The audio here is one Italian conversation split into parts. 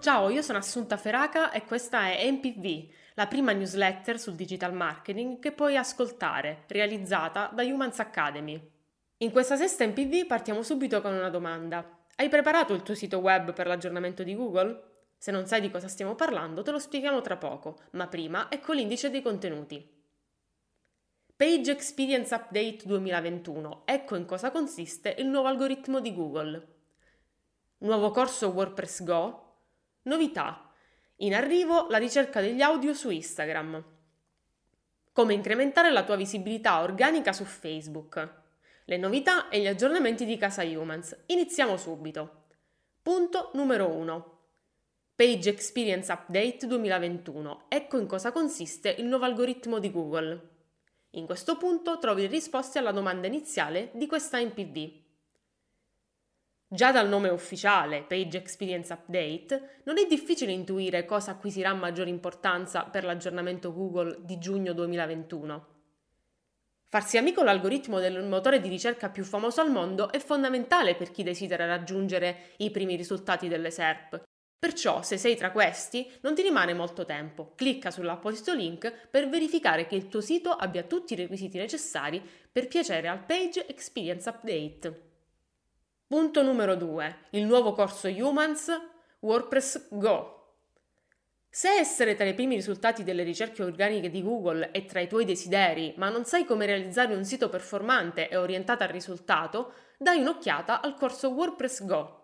Ciao, io sono Assunta Feraca e questa è MPV, la prima newsletter sul digital marketing che puoi ascoltare, realizzata da Humans Academy. In questa sesta MPV partiamo subito con una domanda. Hai preparato il tuo sito web per l'aggiornamento di Google? Se non sai di cosa stiamo parlando, te lo spieghiamo tra poco, ma prima ecco l'indice dei contenuti. Page Experience Update 2021. Ecco in cosa consiste il nuovo algoritmo di Google. Nuovo corso WordPress Go. Novità. In arrivo la ricerca degli audio su Instagram. Come incrementare la tua visibilità organica su Facebook. Le novità e gli aggiornamenti di Casa Humans. Iniziamo subito. Punto numero 1. Page Experience Update 2021. Ecco in cosa consiste il nuovo algoritmo di Google. In questo punto trovi risposte alla domanda iniziale di questa MPV. Già dal nome ufficiale, Page Experience Update, non è difficile intuire cosa acquisirà maggiore importanza per l'aggiornamento Google di giugno 2021. Farsi amico l'algoritmo del motore di ricerca più famoso al mondo è fondamentale per chi desidera raggiungere i primi risultati delle SERP Perciò, se sei tra questi, non ti rimane molto tempo. Clicca sull'apposito link per verificare che il tuo sito abbia tutti i requisiti necessari per piacere al Page Experience Update. Punto numero 2. Il nuovo corso Humans WordPress Go. Se essere tra i primi risultati delle ricerche organiche di Google è tra i tuoi desideri, ma non sai come realizzare un sito performante e orientato al risultato, dai un'occhiata al corso WordPress Go.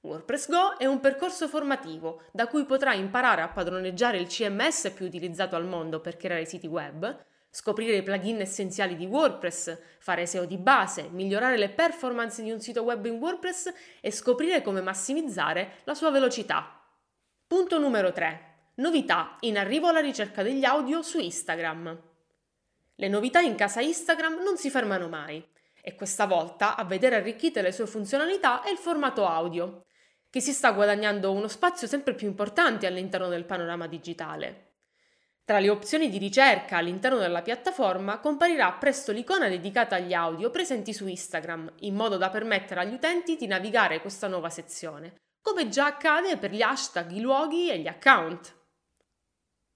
WordPress Go è un percorso formativo da cui potrai imparare a padroneggiare il CMS più utilizzato al mondo per creare siti web, scoprire i plugin essenziali di WordPress, fare SEO di base, migliorare le performance di un sito web in WordPress e scoprire come massimizzare la sua velocità. Punto numero 3. Novità in arrivo alla ricerca degli audio su Instagram. Le novità in casa Instagram non si fermano mai e questa volta a vedere arricchite le sue funzionalità è il formato audio che si sta guadagnando uno spazio sempre più importante all'interno del panorama digitale. Tra le opzioni di ricerca all'interno della piattaforma comparirà presto l'icona dedicata agli audio presenti su Instagram, in modo da permettere agli utenti di navigare questa nuova sezione, come già accade per gli hashtag, i luoghi e gli account.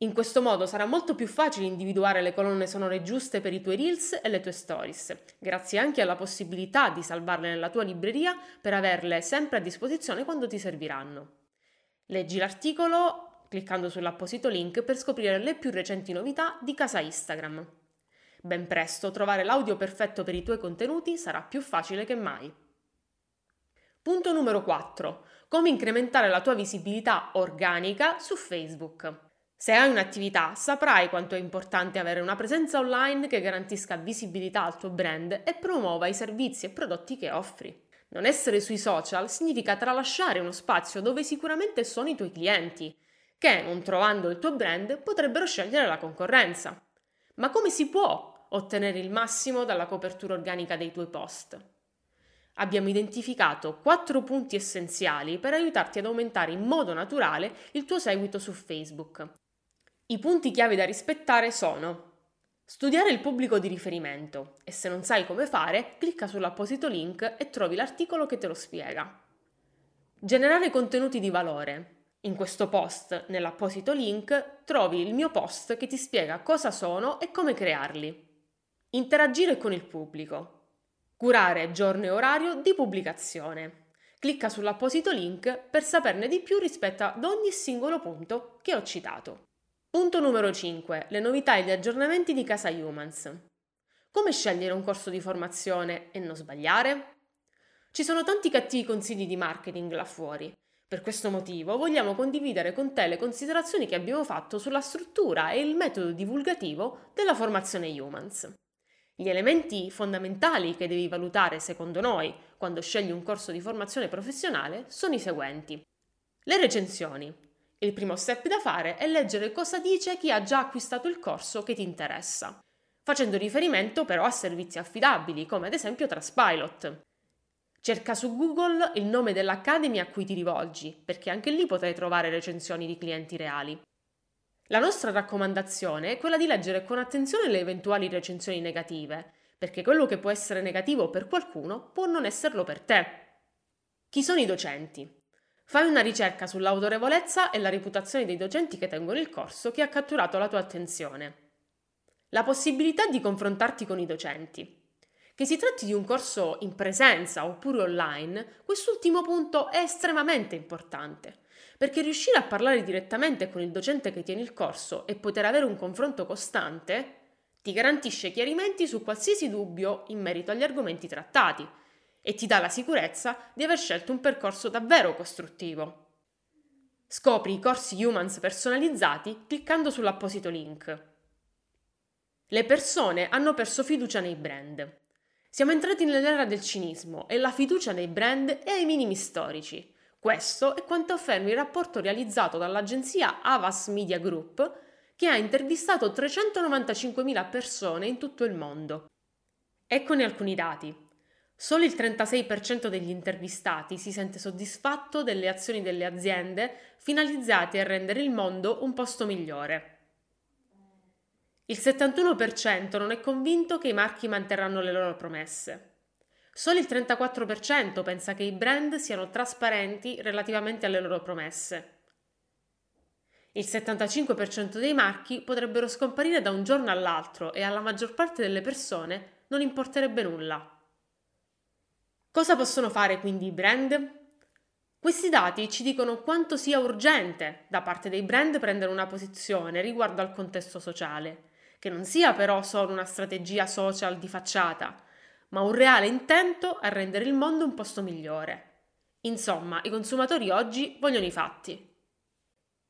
In questo modo sarà molto più facile individuare le colonne sonore giuste per i tuoi reels e le tue stories, grazie anche alla possibilità di salvarle nella tua libreria per averle sempre a disposizione quando ti serviranno. Leggi l'articolo cliccando sull'apposito link per scoprire le più recenti novità di casa Instagram. Ben presto trovare l'audio perfetto per i tuoi contenuti sarà più facile che mai. Punto numero 4. Come incrementare la tua visibilità organica su Facebook. Se hai un'attività, saprai quanto è importante avere una presenza online che garantisca visibilità al tuo brand e promuova i servizi e prodotti che offri. Non essere sui social significa tralasciare uno spazio dove sicuramente sono i tuoi clienti, che, non trovando il tuo brand, potrebbero scegliere la concorrenza. Ma come si può ottenere il massimo dalla copertura organica dei tuoi post? Abbiamo identificato quattro punti essenziali per aiutarti ad aumentare in modo naturale il tuo seguito su Facebook. I punti chiave da rispettare sono Studiare il pubblico di riferimento e se non sai come fare, clicca sull'apposito link e trovi l'articolo che te lo spiega. Generare contenuti di valore. In questo post, nell'apposito link, trovi il mio post che ti spiega cosa sono e come crearli. Interagire con il pubblico. Curare giorno e orario di pubblicazione. Clicca sull'apposito link per saperne di più rispetto ad ogni singolo punto che ho citato. Punto numero 5. Le novità e gli aggiornamenti di Casa Humans. Come scegliere un corso di formazione e non sbagliare? Ci sono tanti cattivi consigli di marketing là fuori. Per questo motivo vogliamo condividere con te le considerazioni che abbiamo fatto sulla struttura e il metodo divulgativo della formazione Humans. Gli elementi fondamentali che devi valutare secondo noi quando scegli un corso di formazione professionale sono i seguenti. Le recensioni. Il primo step da fare è leggere cosa dice chi ha già acquistato il corso che ti interessa, facendo riferimento però a servizi affidabili, come ad esempio Traspilot. Cerca su Google il nome dell'Academy a cui ti rivolgi, perché anche lì potrai trovare recensioni di clienti reali. La nostra raccomandazione è quella di leggere con attenzione le eventuali recensioni negative, perché quello che può essere negativo per qualcuno può non esserlo per te. Chi sono i docenti? Fai una ricerca sull'autorevolezza e la reputazione dei docenti che tengono il corso che ha catturato la tua attenzione. La possibilità di confrontarti con i docenti. Che si tratti di un corso in presenza oppure online, quest'ultimo punto è estremamente importante, perché riuscire a parlare direttamente con il docente che tiene il corso e poter avere un confronto costante ti garantisce chiarimenti su qualsiasi dubbio in merito agli argomenti trattati e ti dà la sicurezza di aver scelto un percorso davvero costruttivo. Scopri i corsi Humans personalizzati cliccando sull'apposito link. Le persone hanno perso fiducia nei brand. Siamo entrati nell'era del cinismo e la fiducia nei brand è ai minimi storici. Questo è quanto afferma il rapporto realizzato dall'agenzia Avas Media Group che ha intervistato 395.000 persone in tutto il mondo. Eccone alcuni dati. Solo il 36% degli intervistati si sente soddisfatto delle azioni delle aziende finalizzate a rendere il mondo un posto migliore. Il 71% non è convinto che i marchi manterranno le loro promesse. Solo il 34% pensa che i brand siano trasparenti relativamente alle loro promesse. Il 75% dei marchi potrebbero scomparire da un giorno all'altro e alla maggior parte delle persone non importerebbe nulla. Cosa possono fare quindi i brand? Questi dati ci dicono quanto sia urgente da parte dei brand prendere una posizione riguardo al contesto sociale che non sia però solo una strategia social di facciata, ma un reale intento a rendere il mondo un posto migliore. Insomma, i consumatori oggi vogliono i fatti.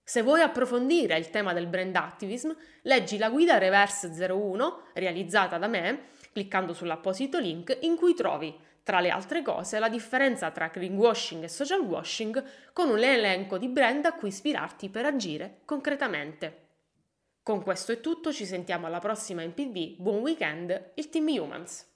Se vuoi approfondire il tema del brand activism, leggi la guida Reverse 01 realizzata da me cliccando sull'apposito link in cui trovi, tra le altre cose, la differenza tra greenwashing e social washing con un elenco di brand a cui ispirarti per agire concretamente. Con questo è tutto, ci sentiamo alla prossima in PV, buon weekend, il Team Humans!